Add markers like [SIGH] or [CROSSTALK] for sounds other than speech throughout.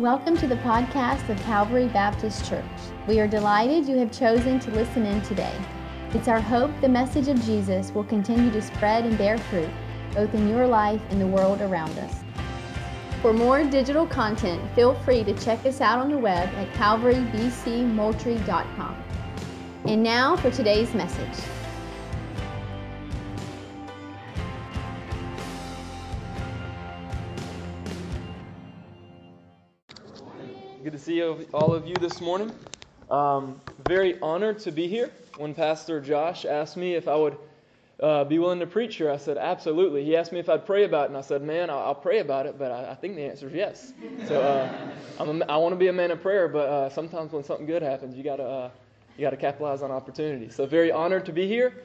Welcome to the podcast of Calvary Baptist Church. We are delighted you have chosen to listen in today. It's our hope the message of Jesus will continue to spread and bear fruit, both in your life and the world around us. For more digital content, feel free to check us out on the web at calvarybcmoultrie.com. And now for today's message. Good to see all of you this morning. Um, very honored to be here. When Pastor Josh asked me if I would uh, be willing to preach here, I said, absolutely. He asked me if I'd pray about it, and I said, man, I'll, I'll pray about it, but I, I, think the answer is yes. So uh, a, i want to be a man of prayer, but uh, sometimes when something good happens, you gotta uh, you gotta capitalize on opportunities. So very honored to be here.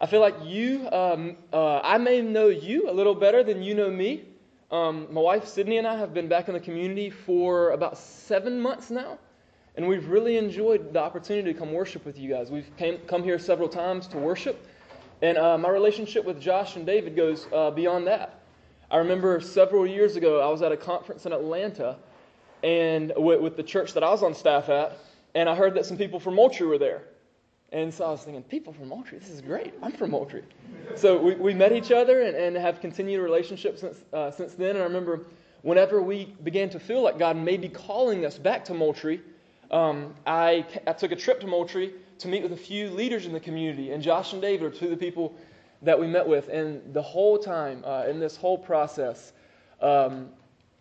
I feel like you, um, uh, I may know you a little better than you know me. Um, my wife Sydney and I have been back in the community for about seven months now, and we've really enjoyed the opportunity to come worship with you guys. We've came, come here several times to worship, and uh, my relationship with Josh and David goes uh, beyond that. I remember several years ago, I was at a conference in Atlanta, and with, with the church that I was on staff at, and I heard that some people from Moultrie were there. And so I was thinking, people from Moultrie, this is great. I'm from Moultrie. So we, we met each other and, and have continued a relationship since, uh, since then. And I remember whenever we began to feel like God may be calling us back to Moultrie, um, I, I took a trip to Moultrie to meet with a few leaders in the community. And Josh and David are two of the people that we met with. And the whole time, uh, in this whole process, um,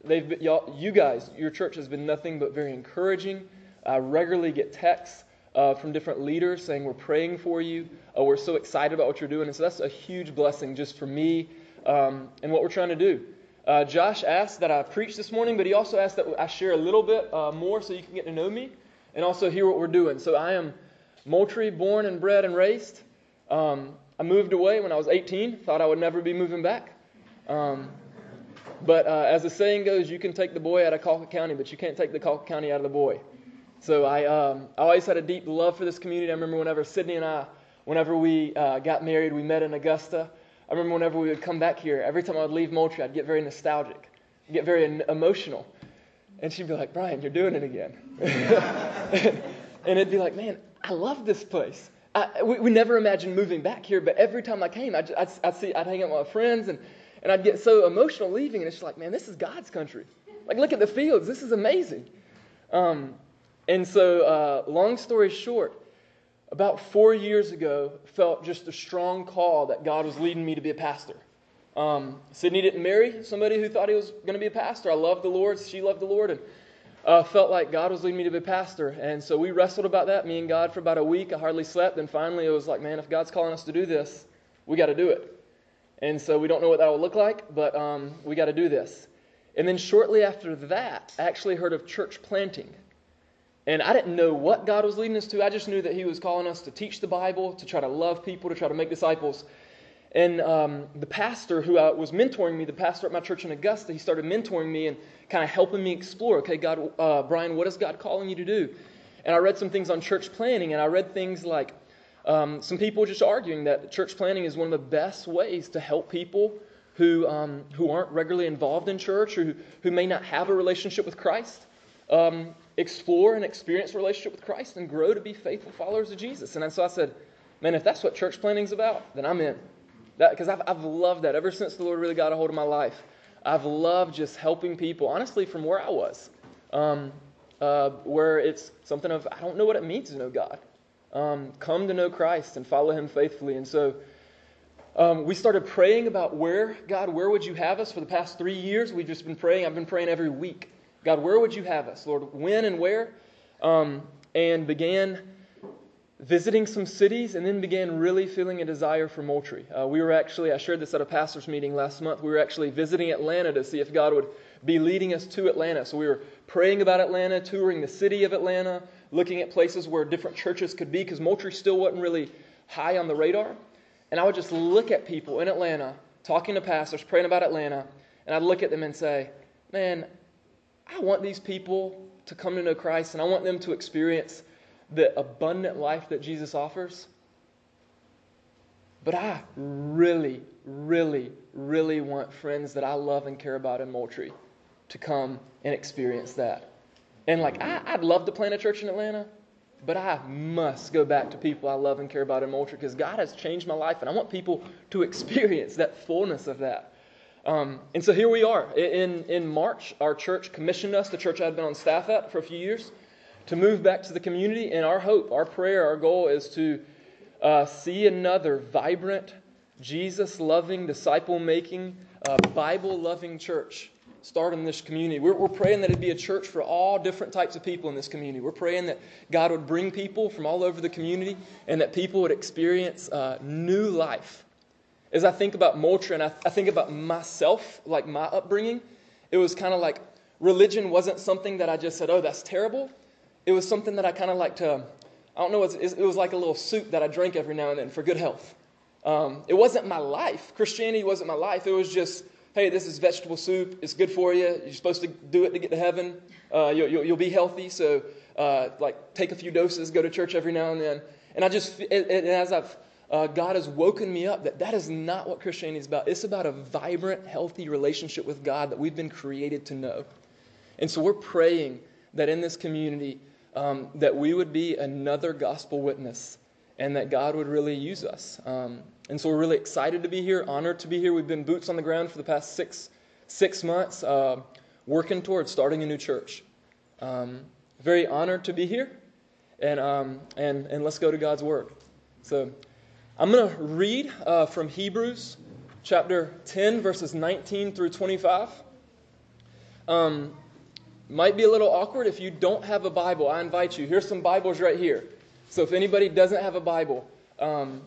they've been, you guys, your church has been nothing but very encouraging. I regularly get texts uh, from different leaders saying, We're praying for you. Uh, we're so excited about what you're doing. And so that's a huge blessing just for me um, and what we're trying to do. Uh, Josh asked that I preach this morning, but he also asked that I share a little bit uh, more so you can get to know me and also hear what we're doing. So I am Moultrie, born and bred and raised. Um, I moved away when I was 18, thought I would never be moving back. Um, but uh, as the saying goes, you can take the boy out of Colquitt County, but you can't take the Colquitt County out of the boy. So I, um, I always had a deep love for this community. I remember whenever Sydney and I, whenever we uh, got married, we met in Augusta. I remember whenever we would come back here, every time I would leave Moultrie, I'd get very nostalgic, get very emotional. And she'd be like, Brian, you're doing it again. [LAUGHS] and it'd be like, man, I love this place. I, we, we, never imagined moving back here, but every time I came, I'd, I'd, I'd, see, I'd hang out with my friends and, and I'd get so emotional leaving. And it's just like, man, this is God's country. Like, look at the fields. This is amazing. Um, and so, uh, long story short, about four years ago, felt just a strong call that God was leading me to be a pastor. Um, Sydney didn't marry somebody who thought he was going to be a pastor. I loved the Lord. She loved the Lord. And uh, felt like God was leading me to be a pastor. And so we wrestled about that, me and God, for about a week. I hardly slept. And finally, it was like, man, if God's calling us to do this, we got to do it. And so we don't know what that will look like, but um, we got to do this. And then shortly after that, I actually heard of church planting. And I didn't know what God was leading us to. I just knew that He was calling us to teach the Bible, to try to love people, to try to make disciples. And um, the pastor who uh, was mentoring me, the pastor at my church in Augusta, he started mentoring me and kind of helping me explore okay, God, uh, Brian, what is God calling you to do? And I read some things on church planting, and I read things like um, some people just arguing that church planting is one of the best ways to help people who, um, who aren't regularly involved in church or who, who may not have a relationship with Christ. Um, explore and experience relationship with Christ and grow to be faithful followers of Jesus. And so I said, man, if that's what church planting is about, then I'm in. Because I've, I've loved that ever since the Lord really got a hold of my life. I've loved just helping people, honestly, from where I was, um, uh, where it's something of, I don't know what it means to know God. Um, come to know Christ and follow Him faithfully. And so um, we started praying about where, God, where would you have us for the past three years? We've just been praying. I've been praying every week. God, where would you have us? Lord, when and where? Um, and began visiting some cities and then began really feeling a desire for Moultrie. Uh, we were actually, I shared this at a pastor's meeting last month, we were actually visiting Atlanta to see if God would be leading us to Atlanta. So we were praying about Atlanta, touring the city of Atlanta, looking at places where different churches could be because Moultrie still wasn't really high on the radar. And I would just look at people in Atlanta, talking to pastors, praying about Atlanta, and I'd look at them and say, man, I want these people to come to know Christ and I want them to experience the abundant life that Jesus offers. But I really, really, really want friends that I love and care about in Moultrie to come and experience that. And like, I, I'd love to plant a church in Atlanta, but I must go back to people I love and care about in Moultrie because God has changed my life, and I want people to [LAUGHS] experience that fullness of that. Um, and so here we are. In, in March, our church commissioned us, the church I'd been on staff at for a few years, to move back to the community. And our hope, our prayer, our goal is to uh, see another vibrant, Jesus loving, disciple making, uh, Bible loving church start in this community. We're, we're praying that it'd be a church for all different types of people in this community. We're praying that God would bring people from all over the community and that people would experience uh, new life. As I think about Moultrie and I, I think about myself, like my upbringing, it was kind of like religion wasn't something that I just said, oh, that's terrible. It was something that I kind of like to, I don't know, it was, like a little soup that I drank every now and then for good health. Um, it wasn't my life. Christianity wasn't my life. It was just hey, this is vegetable soup. It's good for you. You're supposed to do it to get to heaven. Uh, you'll, you'll, you'll, be healthy. So, uh, like, take a few doses, go to church every now and then. And I just, and as I've, uh, God has woken me up that that is not what Christianity is about. It's about a vibrant, healthy relationship with God that we've been created to know. And so we're praying that in this community, um, that we would be another gospel witness and that God would really use us. Um, and so we're really excited to be here, honored to be here. We've been boots on the ground for the past six, six months, uh, working towards starting a new church. Um, very honored to be here, and, um, and, and let's go to God's Word. So I'm going to read uh, from Hebrews chapter 10, verses 19 through 25. Um, might be a little awkward if you don't have a Bible. I invite you. Here's some Bibles right here. So if anybody doesn't have a Bible, um,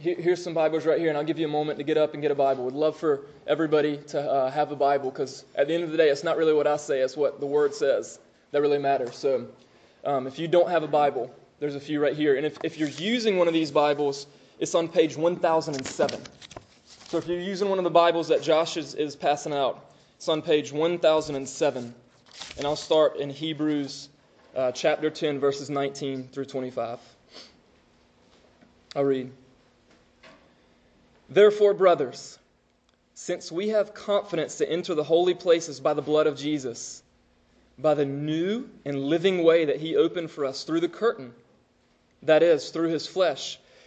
here, here's some Bibles right here, and I'll give you a moment to get up and get a Bible. Would love for everybody to uh, have a Bible because at the end of the day, it's not really what I say, it's what the Word says that really matters. So um, if you don't have a Bible, there's a few right here. And if, if you're using one of these Bibles, it's on page 1007. So if you're using one of the Bibles that Josh is, is passing out, it's on page 1007. And I'll start in Hebrews uh, chapter 10, verses 19 through 25. I'll read. Therefore, brothers, since we have confidence to enter the holy places by the blood of Jesus, by the new and living way that he opened for us through the curtain, that is, through his flesh,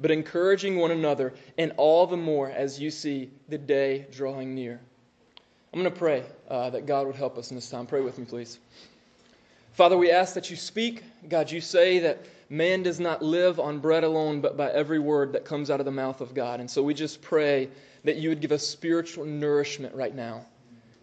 but encouraging one another, and all the more as you see the day drawing near. I'm going to pray uh, that God would help us in this time. Pray with me, please. Father, we ask that you speak. God, you say that man does not live on bread alone, but by every word that comes out of the mouth of God. And so we just pray that you would give us spiritual nourishment right now.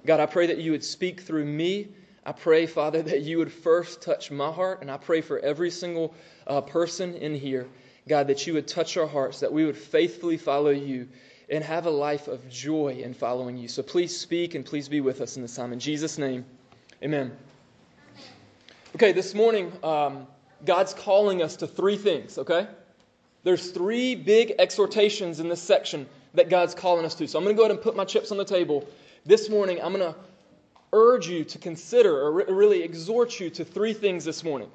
God, I pray that you would speak through me. I pray, Father, that you would first touch my heart, and I pray for every single uh, person in here, God, that you would touch our hearts, that we would faithfully follow you and have a life of joy in following you. So please speak and please be with us in this time. In Jesus' name, amen. Okay, this morning, um, God's calling us to three things, okay? There's three big exhortations in this section that God's calling us to. So I'm going to go ahead and put my chips on the table. This morning, I'm going to urge you to consider or really exhort you to three things this morning.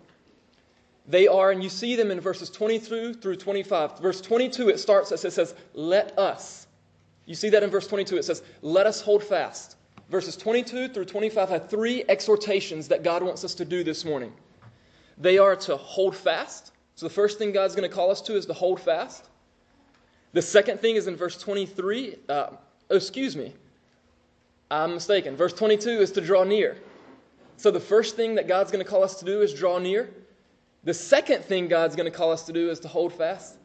They are, and you see them in verses 22 through 25. Verse 22, it starts as it says, Let us. You see that in verse 22, it says, Let us hold fast. Verses 22 through 25 have three exhortations that God wants us to do this morning. They are to hold fast. So the first thing God's going to call us to is to hold fast. The second thing is in verse 23. Uh, oh, excuse me. I'm mistaken. Verse 22 is to draw near. So the first thing that God's going to call us to do is draw near. The second thing God's going to call us to do is to hold fast.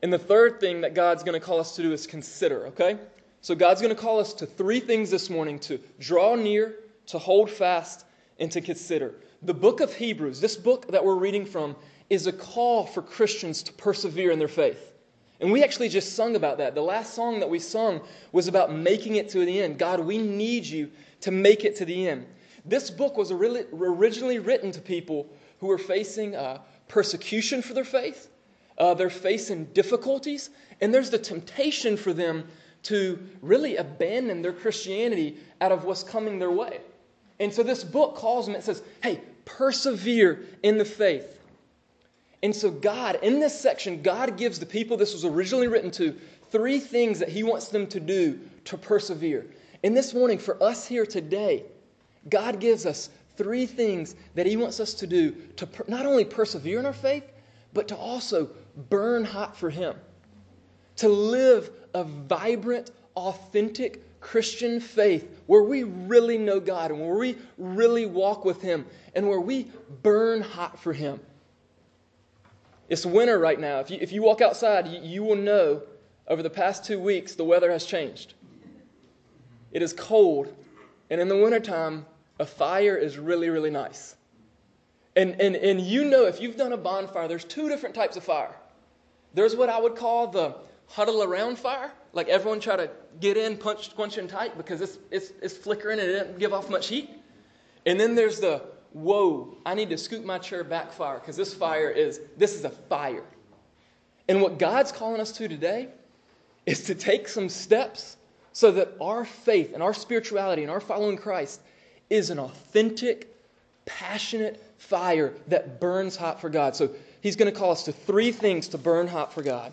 And the third thing that God's going to call us to do is consider, okay? So God's going to call us to three things this morning to draw near, to hold fast, and to consider. The book of Hebrews, this book that we're reading from, is a call for Christians to persevere in their faith. And we actually just sung about that. The last song that we sung was about making it to the end. God, we need you to make it to the end. This book was originally written to people who are facing uh, persecution for their faith. Uh, they're facing difficulties, and there's the temptation for them to really abandon their Christianity out of what's coming their way. And so this book calls them, it says, hey, persevere in the faith. And so, God, in this section, God gives the people this was originally written to three things that He wants them to do to persevere. And this morning, for us here today, God gives us three things that He wants us to do to per- not only persevere in our faith, but to also burn hot for Him. To live a vibrant, authentic Christian faith where we really know God and where we really walk with Him and where we burn hot for Him. It's winter right now. If you, if you walk outside, you, you will know over the past two weeks the weather has changed. It is cold, and in the wintertime, a fire is really, really nice. And, and, and you know, if you've done a bonfire, there's two different types of fire. There's what I would call the huddle around fire, like everyone try to get in, punch, punch in tight because it's, it's, it's flickering and it doesn't give off much heat. And then there's the whoa, I need to scoot my chair back fire because this fire is, this is a fire. And what God's calling us to today is to take some steps so that our faith and our spirituality and our following Christ is an authentic, passionate fire that burns hot for God. So he's going to call us to three things to burn hot for God.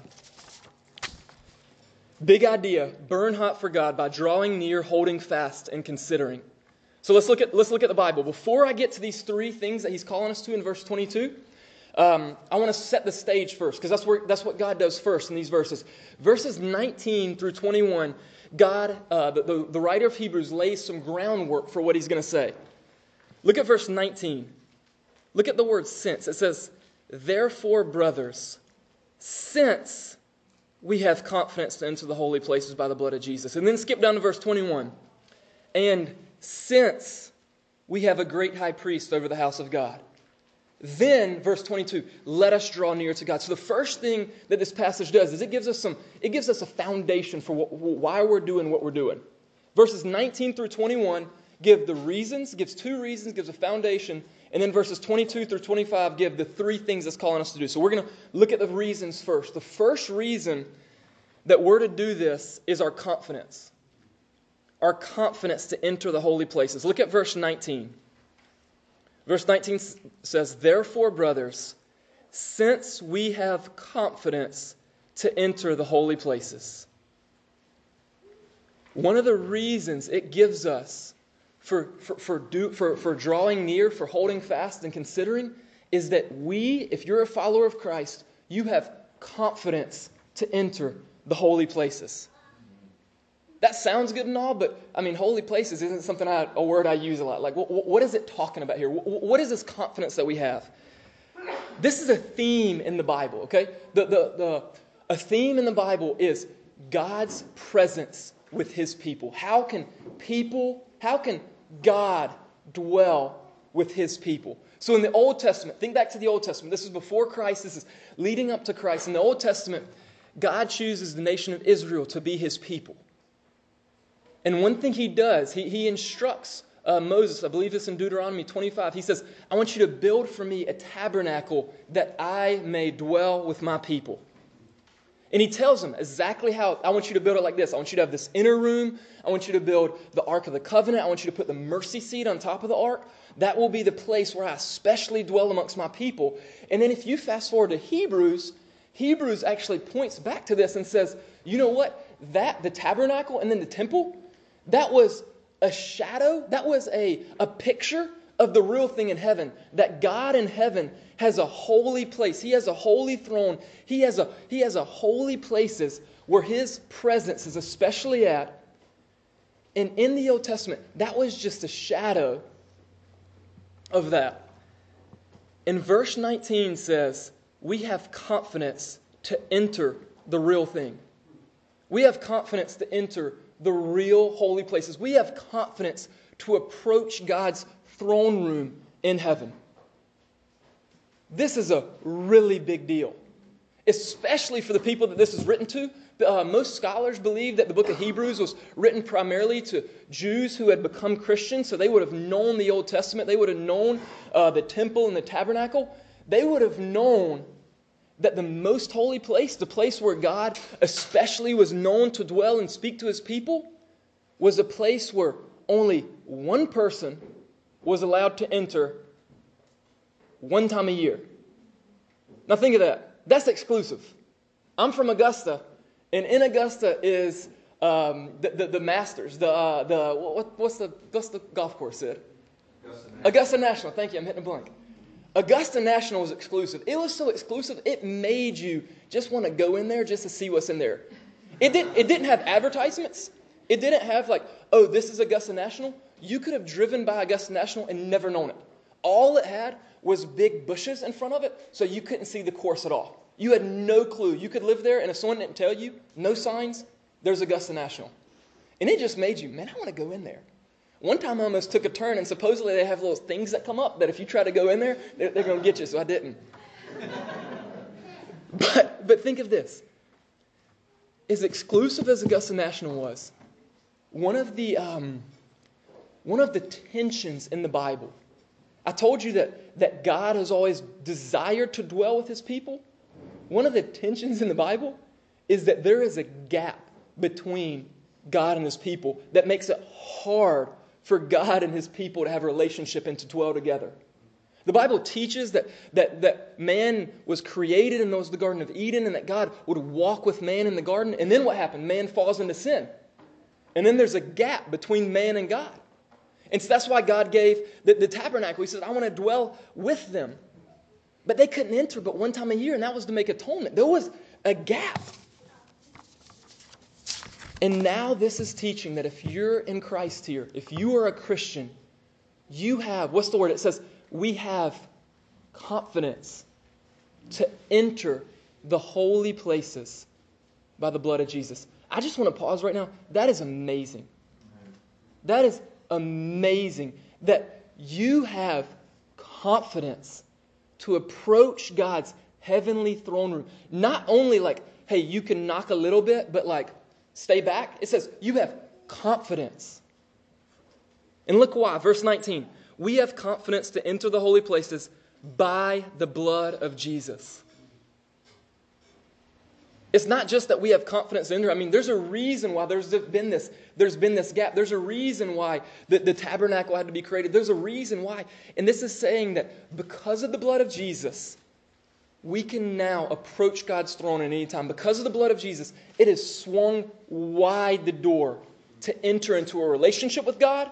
Big idea burn hot for God by drawing near, holding fast, and considering. So let's look at, let's look at the Bible. Before I get to these three things that he's calling us to in verse 22, um, I want to set the stage first because that's, that's what God does first in these verses. Verses 19 through 21, God, uh, the, the, the writer of Hebrews, lays some groundwork for what he's going to say. Look at verse 19. Look at the word since. It says, Therefore, brothers, since we have confidence to enter the holy places by the blood of Jesus. And then skip down to verse 21. And since we have a great high priest over the house of God. Then, verse 22, let us draw near to God. So the first thing that this passage does is it gives us some, it gives us a foundation for what, why we're doing what we're doing. Verses 19 through 21 give the reasons, gives two reasons, gives a foundation, and then verses 22 through 25 give the three things that's calling us to do. So we're going to look at the reasons first. The first reason that we're to do this is our confidence our confidence to enter the holy places. Look at verse 19. Verse 19 says, Therefore, brothers, since we have confidence to enter the holy places. One of the reasons it gives us for, for, for, do, for, for drawing near, for holding fast and considering, is that we, if you're a follower of Christ, you have confidence to enter the holy places that sounds good and all, but I mean, holy places isn't something I, a word I use a lot. Like, what, what is it talking about here? What, what is this confidence that we have? This is a theme in the Bible, okay? The, the, the, a theme in the Bible is God's presence with his people. How can people, how can God dwell with his people? So in the Old Testament, think back to the Old Testament. This is before Christ, this is leading up to Christ. In the Old Testament, God chooses the nation of Israel to be his people. And one thing he does, he, he instructs uh, Moses, I believe this in Deuteronomy 25. He says, I want you to build for me a tabernacle that I may dwell with my people. And he tells them exactly how I want you to build it like this. I want you to have this inner room. I want you to build the Ark of the Covenant. I want you to put the mercy seat on top of the Ark. That will be the place where I especially dwell amongst my people. And then if you fast forward to Hebrews, Hebrews actually points back to this and says, you know what? That, the tabernacle and then the temple, that was a shadow, that was a, a picture of the real thing in heaven. That God in heaven has a holy place. He has a holy throne. He has a, he has a holy places where his presence is especially at. And in the Old Testament, that was just a shadow of that. And verse 19 says, We have confidence to enter the real thing. We have confidence to enter the real holy places. We have confidence to approach God's throne room in heaven. This is a really big deal, especially for the people that this is written to, Uh, most scholars believe that the book of Hebrews was written primarily to Jews who had become Christians, so they would have known the Old Testament. They would have known uh, the temple and the tabernacle. They would have known that the most holy place, the place where God especially was known to dwell and speak to his people, was a place where only one person was allowed to enter one time a year. Now, think of that. That's exclusive. I'm from Augusta, and in Augusta is um, the, the, the, Masters, the, uh, the what, what's, the, what's the golf course, Sid? Augusta National. Augusta National. Thank you. I'm hitting a blank. Augusta National was exclusive. It was so exclusive, it made you just want to go in there just to see what's in there. It, did, it didn't have advertisements. It didn't have, like, oh, this is Augusta National. You could have driven by Augusta National and never known it. All it had was big bushes in front of it, so you couldn't see the course at all. You had no clue. You could live there, and if someone didn't tell you, no signs, there's Augusta National. And it just made you, man, I want to go in there. One time I almost took a turn, and supposedly they have little things that come up that if you try to go in there, they're, they're going to get you, so I didn't. [LAUGHS] but, but think of this. As exclusive as Augusta National was, one of the, um, one of the tensions in the Bible, I told you that, that God has always desired to dwell with his people. One of the tensions in the Bible is that there is a gap between God and his people that makes it hard for God and his people to have a relationship and to dwell together. The Bible teaches that, that, that man was created and was the Garden of Eden and that God would walk with man in the garden. And then what happened? Man falls into sin. And then there's a gap between man and God. And so that's why God gave the, the tabernacle. He said, I want to dwell with them. But they couldn't enter but one time a year, and that was to make atonement. There was a gap. And now this is teaching that if you're in Christ here, if you are a Christian, you have, what's the word? It says, we have confidence to enter the holy places by the blood of Jesus. I just want to pause right now. That is amazing. That is amazing that you have confidence to approach God's heavenly throne room. Not only like, hey, you can knock a little bit, but like, stay back. It says you have confidence. And look why. Verse 19. We have confidence to enter the holy places by the blood of Jesus. It's not just that we have confidence in there. I mean, there's a reason why there's been this, there's been this gap. There's a reason why the, the tabernacle had to be created. There's a reason why. And this is saying that because of the blood of Jesus, we can now approach God's throne at any time. Because of the blood of Jesus, it has swung wide the door to enter into a relationship with God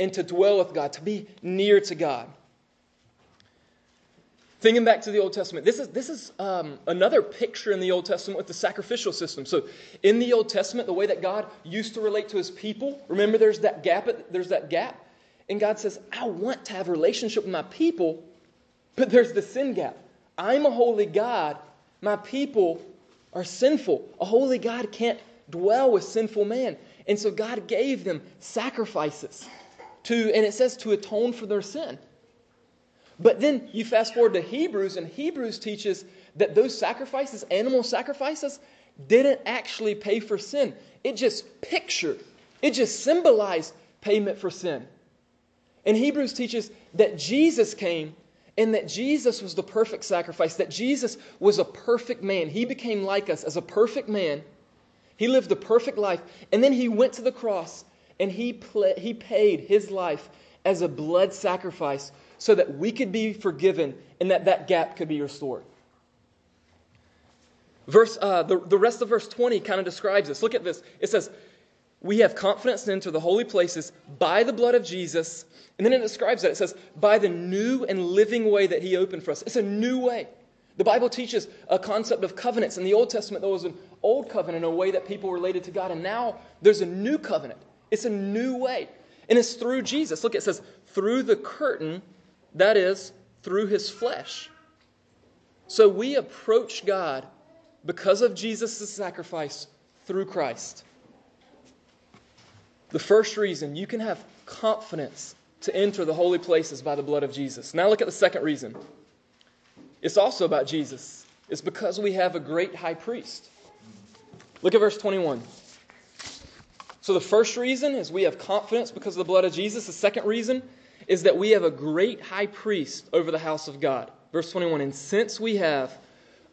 and to dwell with God, to be near to God. Thinking back to the Old Testament, this is, this is um, another picture in the Old Testament with the sacrificial system. So, in the Old Testament, the way that God used to relate to his people, remember there's that gap, there's that gap. And God says, I want to have a relationship with my people, but there's the sin gap. I'm a holy God. My people are sinful. A holy God can't dwell with sinful man. And so God gave them sacrifices to, and it says to atone for their sin. But then you fast forward to Hebrews, and Hebrews teaches that those sacrifices, animal sacrifices, didn't actually pay for sin. It just pictured, it just symbolized payment for sin. And Hebrews teaches that Jesus came and that Jesus was the perfect sacrifice, that Jesus was a perfect man. He became like us as a perfect man. He lived a perfect life, and then he went to the cross and he, pl- he paid his life as a blood sacrifice so that we could be forgiven and that that gap could be restored. Verse, uh, the, the rest of verse 20 kind of describes this. Look at this. It says, We have confidence to enter the holy places by the blood of Jesus and then it describes that. It says, by the new and living way that he opened for us. It's a new way. The Bible teaches a concept of covenants. In the Old Testament, there was an old covenant, a way that people related to God. And now there's a new covenant. It's a new way. And it's through Jesus. Look, it says, through the curtain, that is, through his flesh. So we approach God because of Jesus' sacrifice through Christ. The first reason you can have confidence to enter the holy places by the blood of Jesus. Now look at the second reason. It's also about Jesus. It's because we have a great high priest. Look at verse 21. So the first reason is we have confidence because of the blood of Jesus. The second reason is that we have a great high priest over the house of God. Verse 21 And since we have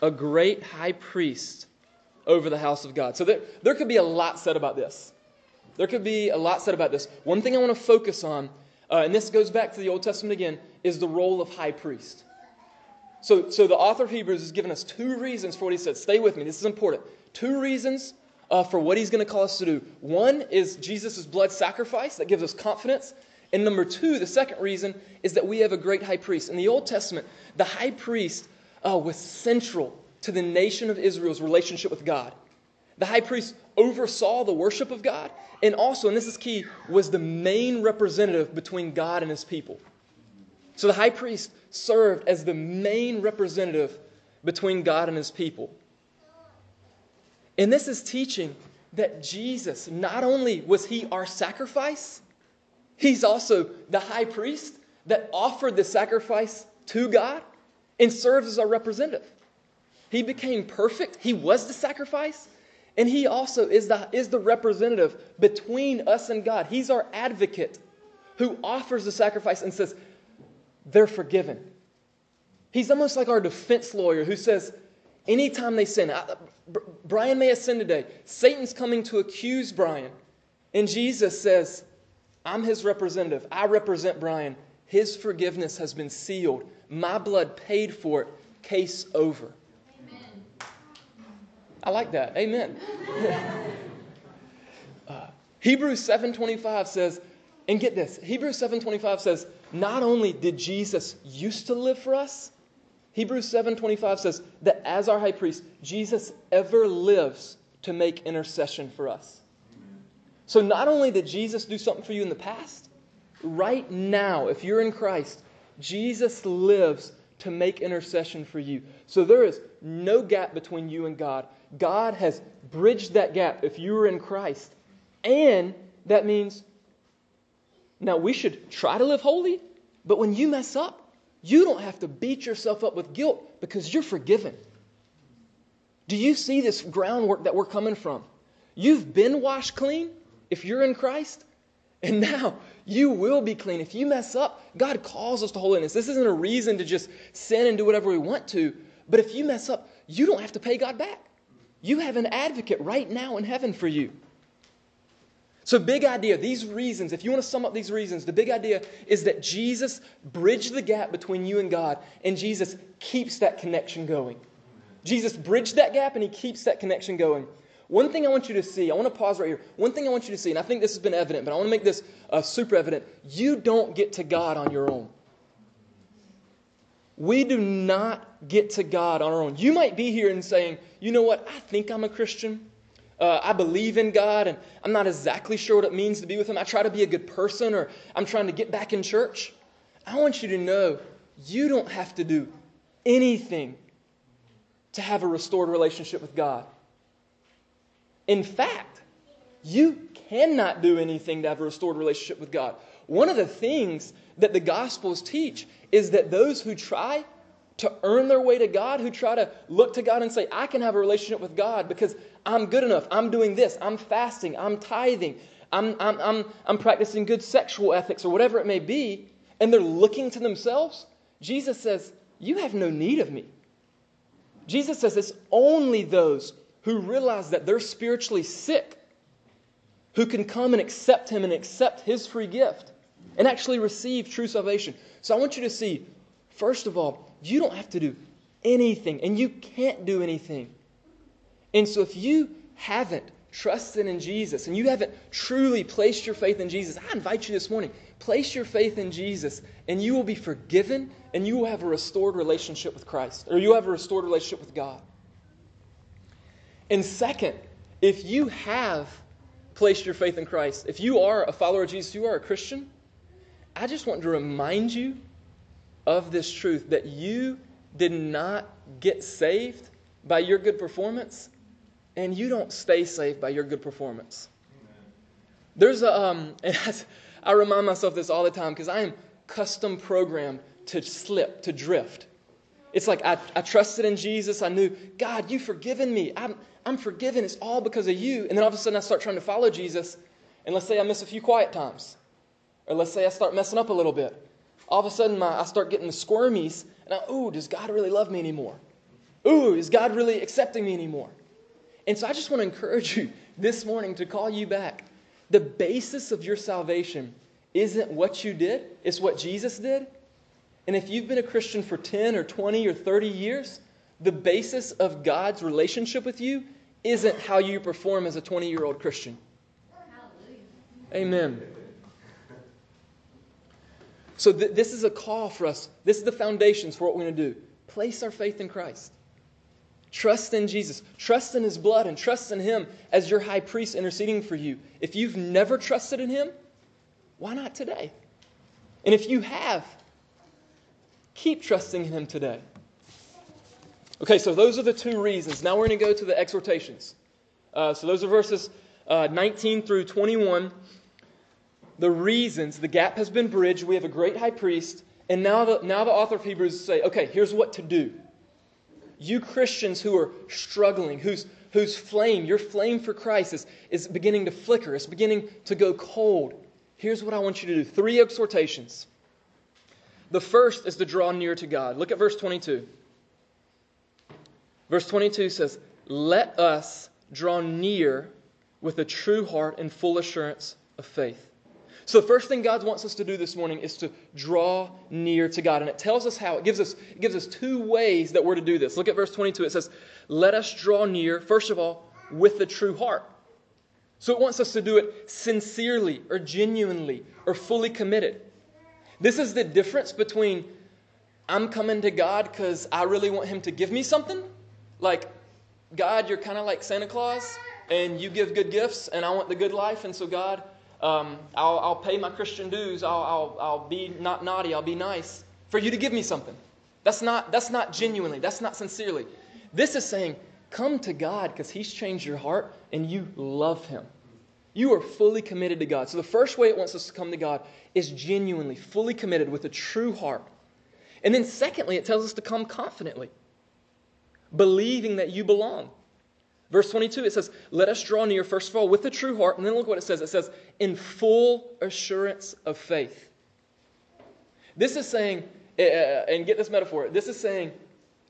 a great high priest over the house of God. So there, there could be a lot said about this. There could be a lot said about this. One thing I want to focus on, uh, and this goes back to the Old Testament again, is the role of high priest. So, so the author of Hebrews has given us two reasons for what he said. Stay with me, this is important. Two reasons uh, for what he's going to call us to do. One is Jesus' blood sacrifice that gives us confidence. And number two, the second reason, is that we have a great high priest. In the Old Testament, the high priest uh, was central to the nation of Israel's relationship with God. The high priest oversaw the worship of God, and also, and this is key, was the main representative between God and his people. So the high priest served as the main representative between God and his people. And this is teaching that Jesus, not only was he our sacrifice, he's also the high priest that offered the sacrifice to God and serves as our representative. He became perfect. He was the sacrifice. And he also is the, is the representative between us and God. He's our advocate who offers the sacrifice and says, they're forgiven. He's almost like our defense lawyer who says, anytime they sin, Brian may have sinned today. Satan's coming to accuse Brian. And Jesus says, I'm his representative. I represent Brian. His forgiveness has been sealed. My blood paid for it. Case over. I like that. Amen. [LAUGHS] uh, Hebrews 7:25 says, and get this. Hebrews 7:25 says, not only did Jesus used to live for us, Hebrews 7:25 says that as our high priest, Jesus ever lives to make intercession for us. So not only did Jesus do something for you in the past, right now, if you're in Christ, Jesus lives to make intercession for you. So there is no gap between you and God. God has bridged that gap if you are in Christ. And that means now we should try to live holy, but when you mess up, you don't have to beat yourself up with guilt because you're forgiven. Do you see this groundwork that we're coming from? You've been washed clean if you're in Christ, and [LAUGHS] now you will be clean. If you mess up, God calls us to holiness. This isn't a reason to just sin and do whatever we want to, but if you mess up, you don't have to pay God back. You have an advocate right now in heaven for you. So, big idea, these reasons, if you want to sum up these reasons, the big idea is that Jesus bridged the gap between you and God, and Jesus keeps that connection going. Jesus bridged that gap, and he keeps that connection going. One thing I want you to see, I want to pause right here. One thing I want you to see, and I think this has been evident, but I want to make this uh, super evident. You don't get to God on your own. We do not get to God on our own. You might be here and saying, you know what, I think I'm a Christian. Uh, I believe in God, and I'm not exactly sure what it means to be with Him. I try to be a good person, or I'm trying to get back in church. I want you to know you don't have to do anything to have a restored relationship with God. In fact, you cannot do anything to have a restored relationship with God. One of the things that the Gospels teach is that those who try to earn their way to God, who try to look to God and say, I can have a relationship with God because I'm good enough, I'm doing this, I'm fasting, I'm tithing, I'm, I'm, I'm, I'm practicing good sexual ethics, or whatever it may be, and they're looking to themselves, Jesus says, You have no need of me. Jesus says it's only those who realize that they're spiritually sick who can come and accept Him and accept His free gift and actually receive true salvation. So I want you to see, first of all, you don't have to do anything, and you can't do anything. And so if you haven't trusted in Jesus and you haven't truly placed your faith in Jesus, I invite you this morning, place your faith in Jesus, and you will be forgiven and you will have a restored relationship with Christ, or you have a restored relationship with God. And second, if you have placed your faith in Christ, if you are a follower of Jesus, you are a Christian, I just want to remind you of this truth that you did not get saved by your good performance, and you don't stay saved by your good performance. Amen. There's a, um, [LAUGHS] I remind myself this all the time because I am custom programmed to slip, to drift. It's like I, I trusted in Jesus. I knew, God, you've forgiven me. I'm, I'm forgiven. It's all because of you. And then all of a sudden I start trying to follow Jesus. And let's say I miss a few quiet times. Or let's say I start messing up a little bit. All of a sudden my, I start getting the squirmies. And I, ooh, does God really love me anymore? Ooh, is God really accepting me anymore? And so I just want to encourage [LAUGHS] you this morning to call you back. The basis of your salvation isn't what you did, it's what Jesus did. And if you've been a Christian for 10 or 20 or 30 years, the basis of God's relationship with you isn't how you perform as a 20 year old Christian. Hallelujah. Amen. So, th- this is a call for us. This is the foundations for what we're going to do. Place our faith in Christ. Trust in Jesus. Trust in His blood and trust in Him as your high priest interceding for you. If you've never trusted in Him, why not today? And if you have, keep trusting in Him today. Okay, so those are the two reasons. Now we're going to go to the exhortations. Uh, so those are verses uh, 19 through 21. The reasons, the gap has been bridged. We have a great high priest. And now the, now the author of Hebrews say, okay, here's what to do. You Christians who are struggling, whose, whose flame, your flame for Christ is, is beginning to flicker, it's beginning to go cold. Here's what I want you to do three exhortations. The first is to draw near to God. Look at verse 22. Verse 22 says, Let us draw near with a true heart and full assurance of faith. So the first thing God wants us to do this morning is to draw near to God. And it tells us how. It gives us, it gives us two ways that we're to do this. Look at verse 22. It says, Let us draw near, first of all, with a true heart. So it wants us to do it sincerely or genuinely or fully committed. This is the difference between I'm coming to God because I really want Him to give me something like, God, you're kind of like Santa Claus, and you give good gifts, and I want the good life, and so God, um, I'll, I'll, pay my Christian dues. I'll, I'll, I'll be not naughty. I'll be nice for you to give me something. That's not, that's not genuinely. That's not sincerely. This is saying, come to God because He's changed your heart and you love Him. You are fully committed to God. So the first way it wants us to come to God is genuinely, fully committed with a true heart. And then secondly, it tells us to come confidently believing that you belong. Verse 22, it says, Let us draw near, first of all, with a true heart. And then look what it says. It says, In full assurance of faith. This is saying, uh, and get this metaphor, this is saying,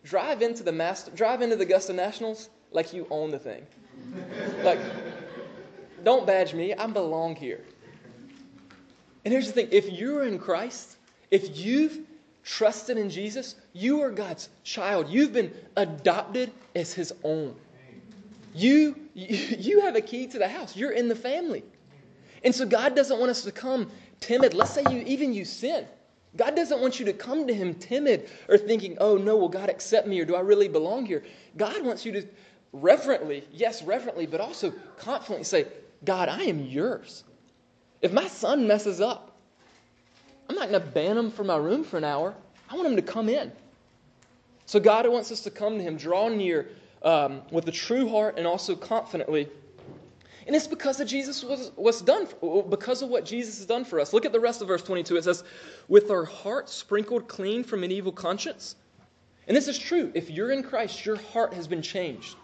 drive into the master, drive into the Augusta Nationals like you own the thing. [LAUGHS] like, don't badge me, I belong here. And here's the thing if you're in Christ, if you've trusted in Jesus, you are God's child. You've been adopted as His own. You, you have a key to the house. You're in the family. And so God doesn't want us to come timid. Let's say you even you sin. God doesn't want you to come to Him timid or thinking, oh no, will God accept me or do I really belong here? God wants you to reverently, yes, reverently, but also confidently say, God, I am yours. If my son messes up, I'm not going to ban him from my room for an hour. I want him to come in. So God wants us to come to him, draw near um, with a true heart and also confidently. And it's because of Jesus was, was done, because of what Jesus has done for us. Look at the rest of verse 22. It says, with our hearts sprinkled clean from an evil conscience. And this is true. If you're in Christ, your heart has been changed.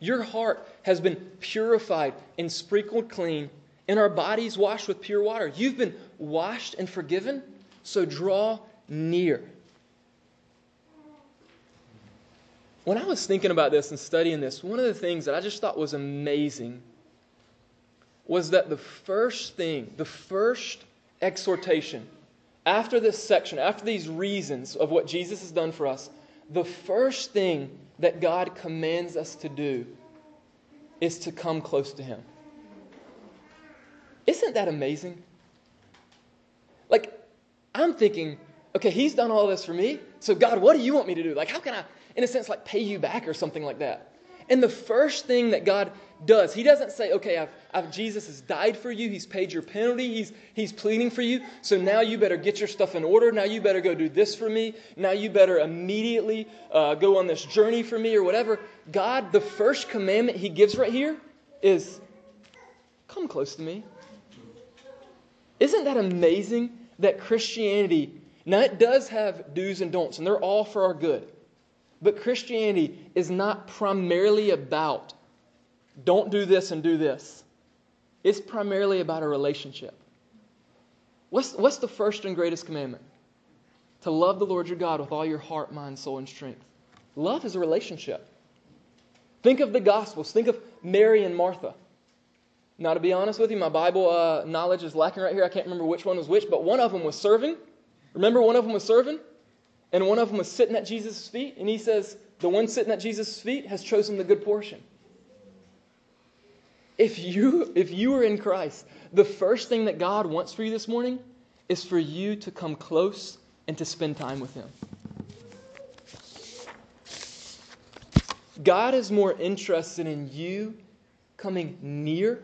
Your heart has been purified and sprinkled clean, and our bodies washed with pure water. You've been washed and forgiven, so draw near. When I was thinking about this and studying this, one of the things that I just thought was amazing was that the first thing, the first exhortation, after this section, after these reasons of what Jesus has done for us, the first thing that God commands us to do is to come close to Him. Isn't that amazing? Like, I'm thinking, okay, he's done all this for me. So, God, what do you want me to do? Like, how can I, in a sense, like pay you back or something like that? And the first thing that God does, He doesn't say, okay, I've, I've, Jesus has died for you. He's paid your penalty. He's, he's pleading for you. So now you better get your stuff in order. Now you better go do this for me. Now you better immediately uh, go on this journey for me or whatever. God, the first commandment He gives right here is come close to me. Isn't that amazing that Christianity, now it does have do's and don'ts, and they're all for our good. But Christianity is not primarily about don't do this and do this. It's primarily about a relationship. What's, what's the first and greatest commandment? To love the Lord your God with all your heart, mind, soul, and strength. Love is a relationship. Think of the Gospels. Think of Mary and Martha. Now, to be honest with you, my Bible uh, knowledge is lacking right here. I can't remember which one was which, but one of them was serving. Remember, one of them was serving? And one of them was sitting at Jesus' feet. And he says, The one sitting at Jesus' feet has chosen the good portion. If you, if you are in Christ, the first thing that God wants for you this morning is for you to come close and to spend time with Him. God is more interested in you coming near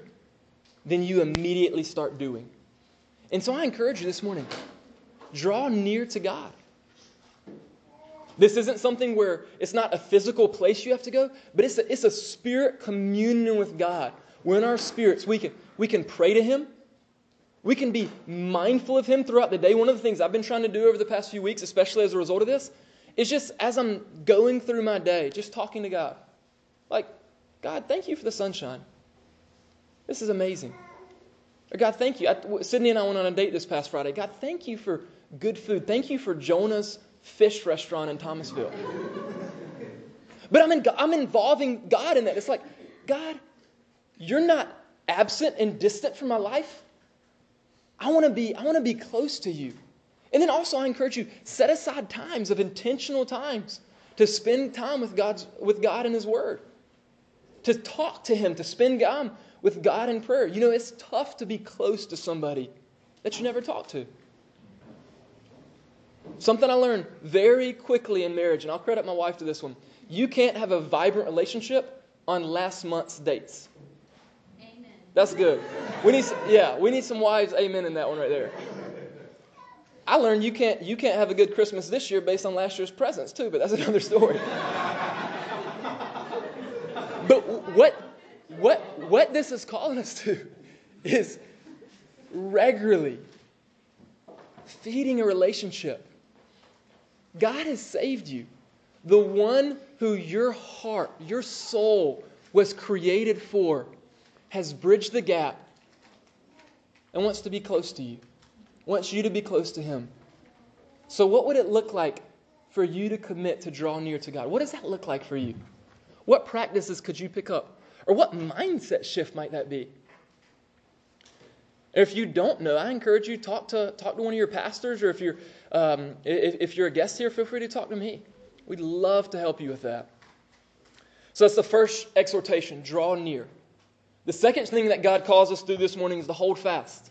than you immediately start doing. And so I encourage you this morning draw near to God. This isn't something where it's not a physical place you have to go, but it's a, it's a spirit communion with God. We're in our spirits. We can, we can pray to Him. We can be mindful of Him throughout the day. One of the things I've been trying to do over the past few weeks, especially as a result of this, is just as I'm going through my day, just talking to God. Like, God, thank you for the sunshine. This is amazing. Or God, thank you. I, Sydney and I went on a date this past Friday. God, thank you for good food. Thank you for Jonah's fish restaurant in Thomasville. but I'm, in, I'm involving God in that. It's like, God, you're not absent and distant from my life. I want to be, I want to be close to you. And then also I encourage you, set aside times of intentional times to spend time with God's with God and His Word. To talk to Him, to spend time with God in prayer. You know, it's tough to be close to somebody that you never talk to. Something I learned very quickly in marriage, and I'll credit my wife to this one. You can't have a vibrant relationship on last month's dates. Amen. That's good. We need, yeah, we need some wives. Amen in that one right there. I learned you can't you can't have a good Christmas this year based on last year's presents too, but that's [LAUGHS] another story. but what what what this is calling us to is regularly feeding a relationship God has saved you. The one who your heart, your soul was created for, has bridged the gap and wants to be close to you, wants you to be close to Him. So, what would it look like for you to commit to draw near to God? What does that look like for you? What practices could you pick up? Or what mindset shift might that be? If you don't know, I encourage you talk to talk to one of your pastors, or if you're um, if, if you're a guest here, feel free to talk to me. We'd love to help you with that. So that's the first exhortation: draw near. The second thing that God calls us do this morning is to hold fast.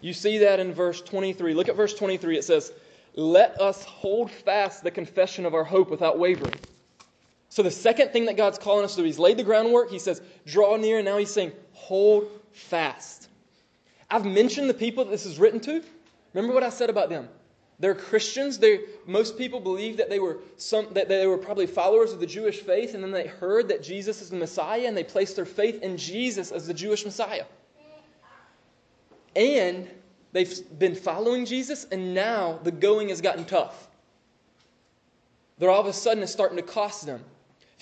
You see that in verse 23. Look at verse 23. It says, "Let us hold fast the confession of our hope without wavering." So the second thing that God's calling us to do, He's laid the groundwork. He says, "Draw near," and now He's saying, "Hold fast." I've mentioned the people that this is written to. Remember what I said about them? They're Christians. They, most people believe that they were some that they were probably followers of the Jewish faith, and then they heard that Jesus is the Messiah, and they placed their faith in Jesus as the Jewish Messiah. And they've been following Jesus, and now the going has gotten tough. They're all of a sudden it's starting to cost them.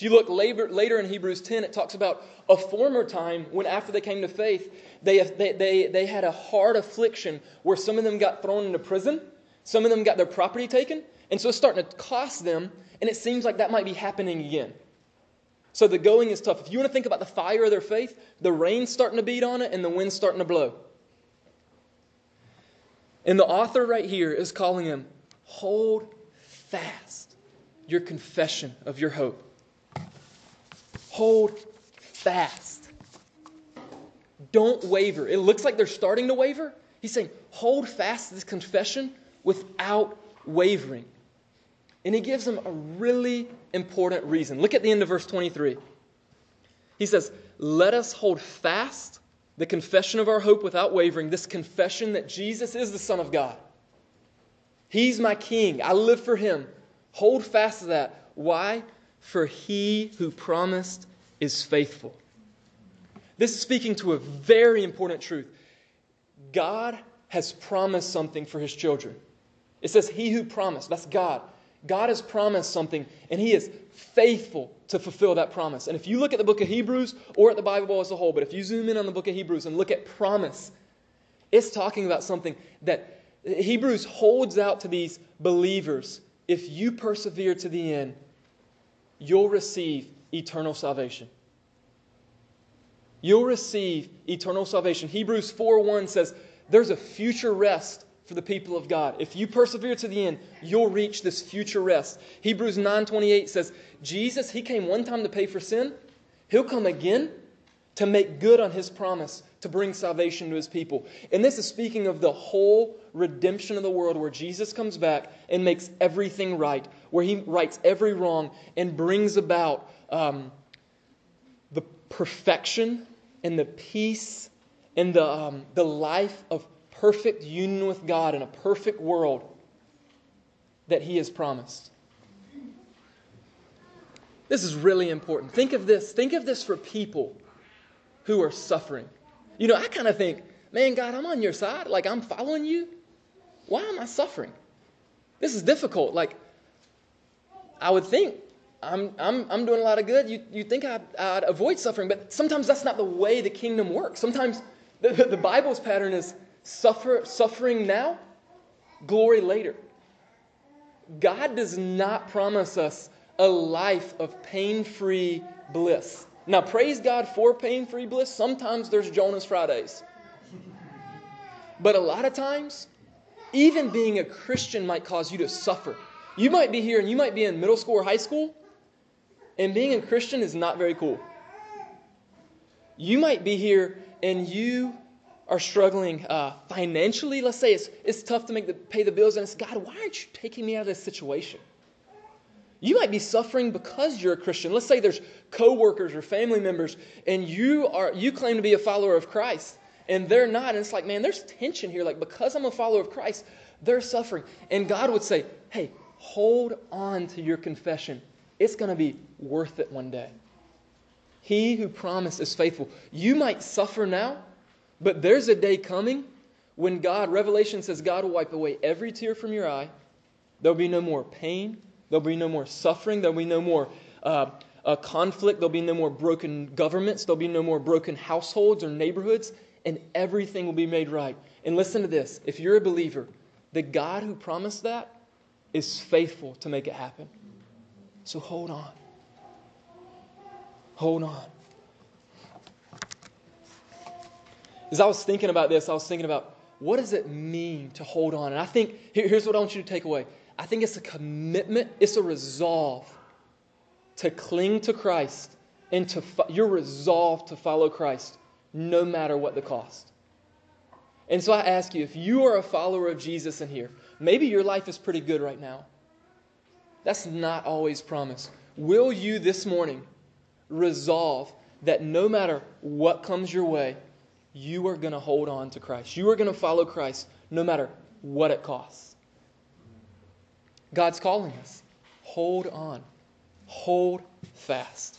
If you look later, later in Hebrews 10, it talks about a former time when, after they came to faith, they, they, they, they had a hard affliction where some of them got thrown into prison, some of them got their property taken, and so it's starting to cost them, and it seems like that might be happening again. So the going is tough. If you want to think about the fire of their faith, the rain's starting to beat on it and the wind's starting to blow. And the author right here is calling him, hold fast your confession of your hope. Hold fast. Don't waver. It looks like they're starting to waver. He's saying, hold fast to this confession without wavering. And he gives them a really important reason. Look at the end of verse 23. He says, Let us hold fast the confession of our hope without wavering, this confession that Jesus is the Son of God. He's my King. I live for him. Hold fast to that. Why? For he who promised is faithful. This is speaking to a very important truth. God has promised something for his children. It says, He who promised, that's God. God has promised something, and He is faithful to fulfill that promise. And if you look at the book of Hebrews or at the Bible as a whole, but if you zoom in on the book of Hebrews and look at promise, it's talking about something that Hebrews holds out to these believers. If you persevere to the end, you'll receive eternal salvation. You'll receive eternal salvation. Hebrews 4 1 says, There's a future rest for the people of God. If you persevere to the end, you'll reach this future rest. Hebrews 9:28 says, Jesus, he came one time to pay for sin. He'll come again to make good on his promise to bring salvation to his people. And this is speaking of the whole redemption of the world where Jesus comes back and makes everything right, where he rights every wrong and brings about um, the perfection and the peace and the, um, the life of perfect union with God in a perfect world that He has promised. This is really important. Think of this. Think of this for people who are suffering. You know, I kind of think, man, God, I'm on your side. Like, I'm following you. Why am I suffering? This is difficult. Like, I would think I'm, I'm, I'm doing a lot of good. You, you think I'd, I'd avoid suffering, but sometimes that's not the way the kingdom works. Sometimes the, [LAUGHS] the Bible's pattern is Suffer, suffering now, glory later. God does not promise us a life of pain free bliss. Now, praise God for pain free bliss. Sometimes there's Jonah's Fridays. But a lot of times, even being a Christian might cause you to suffer. You might be here and you might be in middle school or high school, and being a Christian is not very cool. You might be here and you are struggling uh, financially, let's say it's, it's tough to make the, pay the bills, and it's God, why aren't you taking me out of this situation? You might be suffering because you're a Christian. Let's say there's coworkers or family members, and you are you claim to be a follower of Christ, and they're not. And it's like, man, there's tension here. Like because I'm a follower of Christ, they're suffering, and God would say, hey, hold on to your confession. It's going to be worth it one day. He who promised is faithful. You might suffer now, but there's a day coming when God, Revelation says, God will wipe away every tear from your eye. There'll be no more pain. There'll be no more suffering. There'll be no more uh, uh, conflict. There'll be no more broken governments. There'll be no more broken households or neighborhoods. And everything will be made right. And listen to this if you're a believer, the God who promised that is faithful to make it happen. So hold on. Hold on. as I was thinking about this, I was thinking about what does it mean to hold on? And I think here, here's what I want you to take away. I think it's a commitment, it's a resolve to cling to Christ and to fo- you're resolved to follow Christ no matter what the cost. And so I ask you, if you are a follower of Jesus in here, maybe your life is pretty good right now. That's not always promised. Will you this morning resolve that no matter what comes your way, you are going to hold on to Christ. You are going to follow Christ no matter what it costs. God's calling us. Hold on. Hold fast.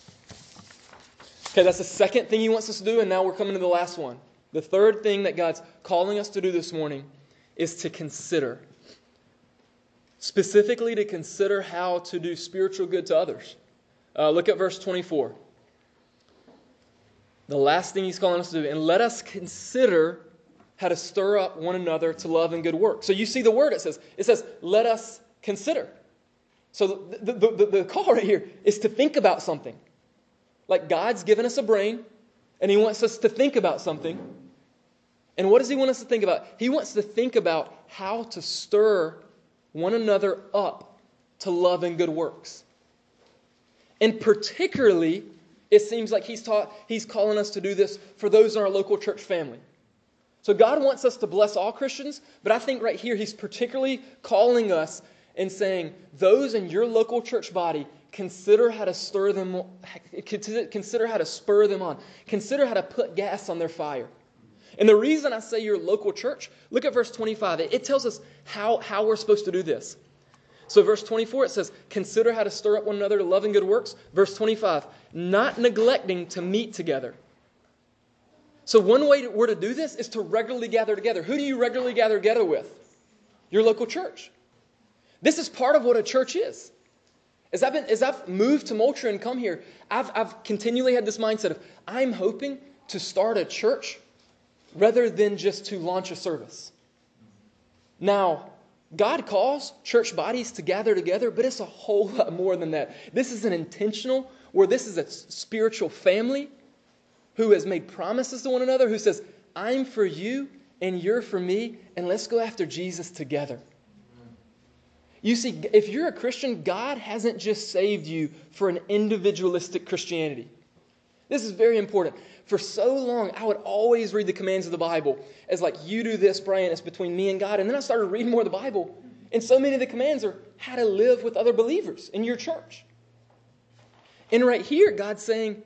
Okay, that's the second thing He wants us to do, and now we're coming to the last one. The third thing that God's calling us to do this morning is to consider. Specifically, to consider how to do spiritual good to others. Uh, look at verse 24 the last thing he's calling us to do, and let us consider how to stir up one another to love and good work. So you see the word it says. It says, let us consider. So the, the, the, the call right here is to think about something. Like God's given us a brain, and He wants us to think about something. And what does He want us to think about? He wants to think about how to stir one another up to love and good works. And particularly it seems like he's, taught, he's calling us to do this for those in our local church family. So God wants us to bless all Christians, but I think right here he's particularly calling us and saying, those in your local church body, consider how to stir them, consider how to spur them on, consider how to put gas on their fire. And the reason I say your local church, look at verse 25. It, tells us how, how we're supposed to do this. So, verse 24, it says, Consider how to stir up one another to love and good works. Verse 25, not neglecting to meet together. So, one way we're to do this is to regularly gather together. Who do you regularly gather together with? Your local church. This is part of what a church is. As I've, been, as I've moved to Moultrie and come here, I've, I've continually had this mindset of I'm hoping to start a church rather than just to launch a service. Now, God calls church bodies to gather together, but it's a whole lot more than that. This is an intentional, where this is a spiritual family who has made promises to one another, who says, I'm for you and you're for me, and let's go after Jesus together. You see, if you're a Christian, God hasn't just saved you for an individualistic Christianity. This is very important. For so long, I would always read the commands of the Bible as like, you do this, Brian, it's between me and God. And then I started reading more of the Bible, and so many of the commands are how to live with other believers in your church. And right here, God's saying,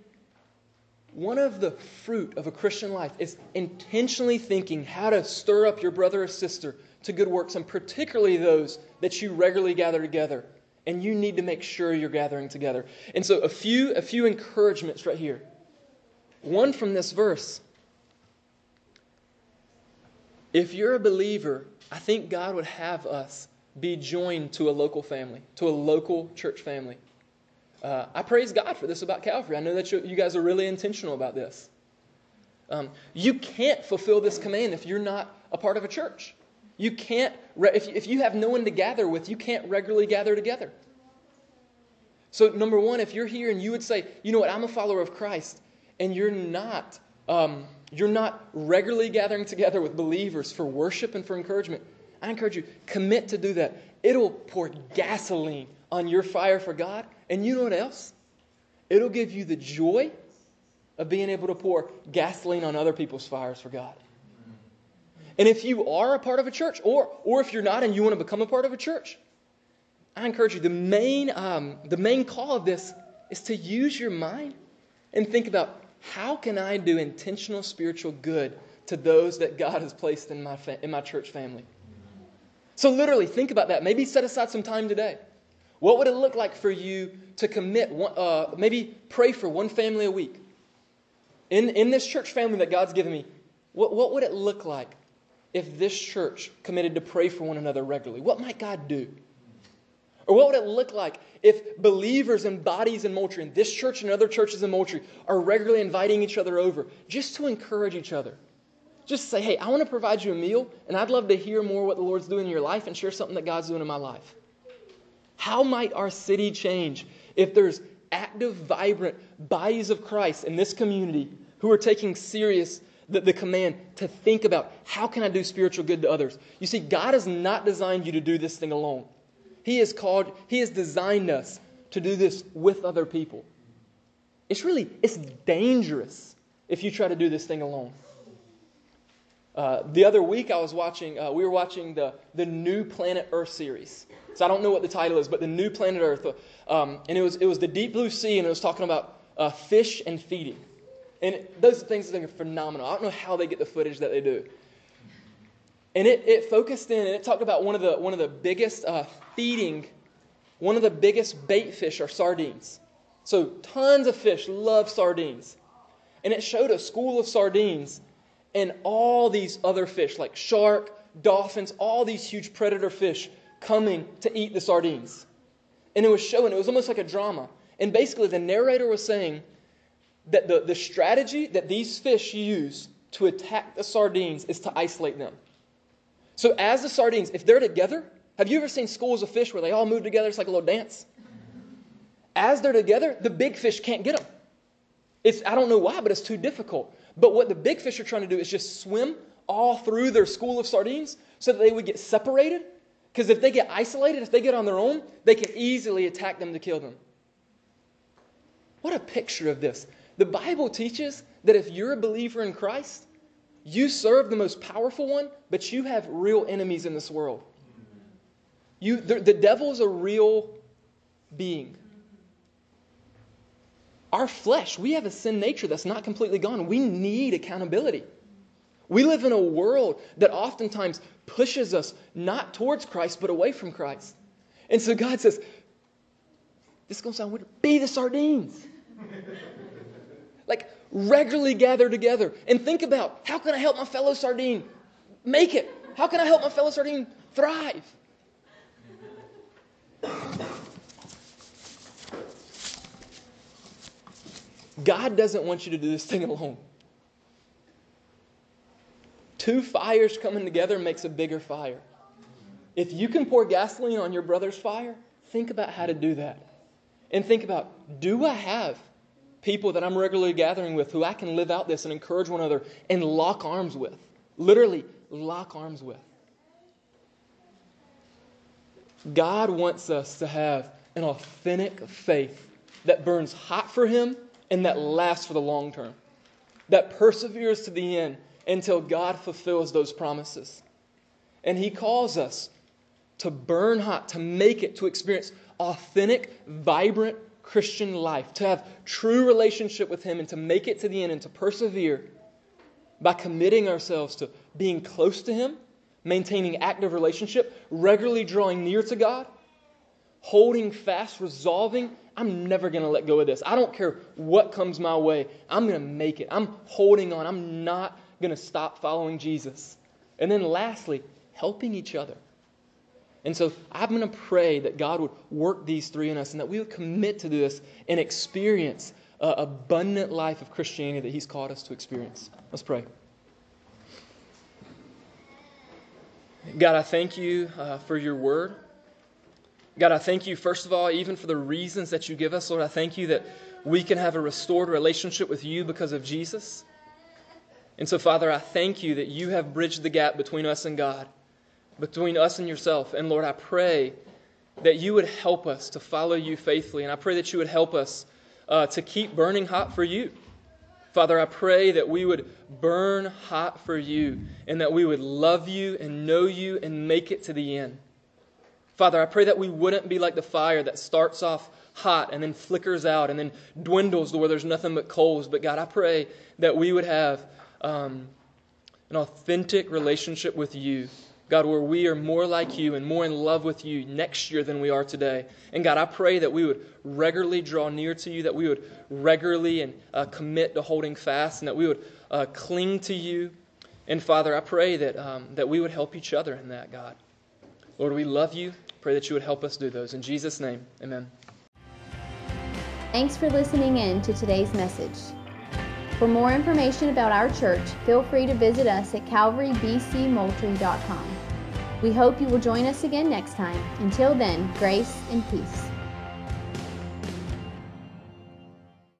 one of the fruit of a Christian life is intentionally thinking how to stir up your brother or sister to good works, and particularly those that you regularly gather together. And you need to make sure you're gathering together. And so, a few, a few encouragements right here. One from this verse. If you're a believer, I think God would have us be joined to a local family, to a local church family. Uh, I praise God for this about Calvary. I know that you, you guys are really intentional about this. Um, you can't fulfill this command if you're not a part of a church. You can't, if, if you have no one to gather with, you can't regularly gather together. So, number one, if you're here and you would say, you know what, I'm a follower of Christ, and you're not, um, you're not regularly gathering together with believers for worship and for encouragement, I encourage you, commit to do that. It'll pour gasoline on your fire for God. And you know what else? It'll give you the joy of being able to pour gasoline on other people's fires for God. And if you are a part of a church, or, or if you're not and you want to become a part of a church, I encourage you, the main, um, the main call of this is to use your mind and think about how can I do intentional spiritual good to those that God has placed in my, fa- in my church family? So, literally, think about that. Maybe set aside some time today. What would it look like for you to commit, one, uh, maybe pray for one family a week? In, in this church family that God's given me, what, what would it look like if this church committed to pray for one another regularly? What might God do? Or what would it look like if believers and bodies in Moultrie, and this church and other churches in Moultrie, are regularly inviting each other over just to encourage each other? Just say, hey, I want to provide you a meal, and I'd love to hear more what the Lord's doing in your life and share something that God's doing in my life. How might our city change if there's active, vibrant bodies of Christ in this community who are taking serious the, the command to think about how can I do spiritual good to others? You see, God has not designed you to do this thing alone. He has called, He has designed us to do this with other people. It's really, it's dangerous if you try to do this thing alone. Uh, the other week, I was watching, uh, we were watching the, the New Planet Earth series. So I don't know what the title is, but the New Planet Earth. Um, and it was, it was the deep blue sea, and it was talking about uh, fish and feeding. And those things are phenomenal. I don't know how they get the footage that they do. And it, it focused in, and it talked about one of the, one of the biggest uh, feeding, one of the biggest bait fish are sardines. So tons of fish love sardines. And it showed a school of sardines and all these other fish, like shark, dolphins, all these huge predator fish coming to eat the sardines. And it was showing, it was almost like a drama. And basically, the narrator was saying that the, the strategy that these fish use to attack the sardines is to isolate them. So, as the sardines, if they're together, have you ever seen schools of fish where they all move together? It's like a little dance. As they're together, the big fish can't get them. It's, I don't know why, but it's too difficult. But what the big fish are trying to do is just swim all through their school of sardines so that they would get separated because if they get isolated, if they get on their own, they can easily attack them to kill them. What a picture of this. The Bible teaches that if you're a believer in Christ, you serve the most powerful one, but you have real enemies in this world. You, the, the devil is a real being. Our flesh, we have a sin nature that's not completely gone. We need accountability. We live in a world that oftentimes pushes us not towards Christ, but away from Christ. And so God says, This is going to sound weird. Be the sardines. Like, regularly gather together and think about how can I help my fellow sardine make it? How can I help my fellow sardine thrive? God doesn't want you to do this thing alone. Two fires coming together makes a bigger fire. If you can pour gasoline on your brother's fire, think about how to do that. And think about do I have people that I'm regularly gathering with who I can live out this and encourage one another and lock arms with? Literally, lock arms with. God wants us to have an authentic faith that burns hot for Him and that lasts for the long term, that perseveres to the end until God fulfills those promises. And He calls us to burn hot, to make it, to experience authentic, vibrant Christian life, to have true relationship with Him and to make it to the end and to persevere by committing ourselves to being close to Him, maintaining active relationship, regularly drawing near to God, holding fast, resolving, I'm never going to let go of this. I don't care what comes my way. I'm going to make it. I'm holding on. I'm not going to stop following Jesus. And then lastly, helping each other. And so I'm going to pray that God would work these three in us and that we would commit to this and experience an abundant life of Christianity that He's called us to experience. Let's pray. God, I thank you uh, for your word. God, I thank you, first of all, even for the reasons that you give us. Lord, I thank you that we can have a restored relationship with you because of Jesus. And so, Father, I thank you that you have bridged the gap between us and God, between us and yourself. And Lord, I pray that you would help us to follow you faithfully. And I pray that you would help us uh, to keep burning hot for you. Father, I pray that we would burn hot for you and that we would love you and know you and make it to the end. Father, I pray that we wouldn't be like the fire that starts off hot and then flickers out and then dwindles to where there's nothing but coals. But God, I pray that we would have um, an authentic relationship with you. God, where we are more like you and more in love with you next year than we are today. And God, I pray that we would regularly draw near to you, that we would regularly and uh, commit to holding fast, and that we would uh, cling to you. And Father, I pray that, um, that we would help each other in that, God. Lord, we love you. Pray that you would help us do those. In Jesus' name, amen. Thanks for listening in to today's message. For more information about our church, feel free to visit us at calvarybcmoultrie.com. We hope you will join us again next time. Until then, grace and peace.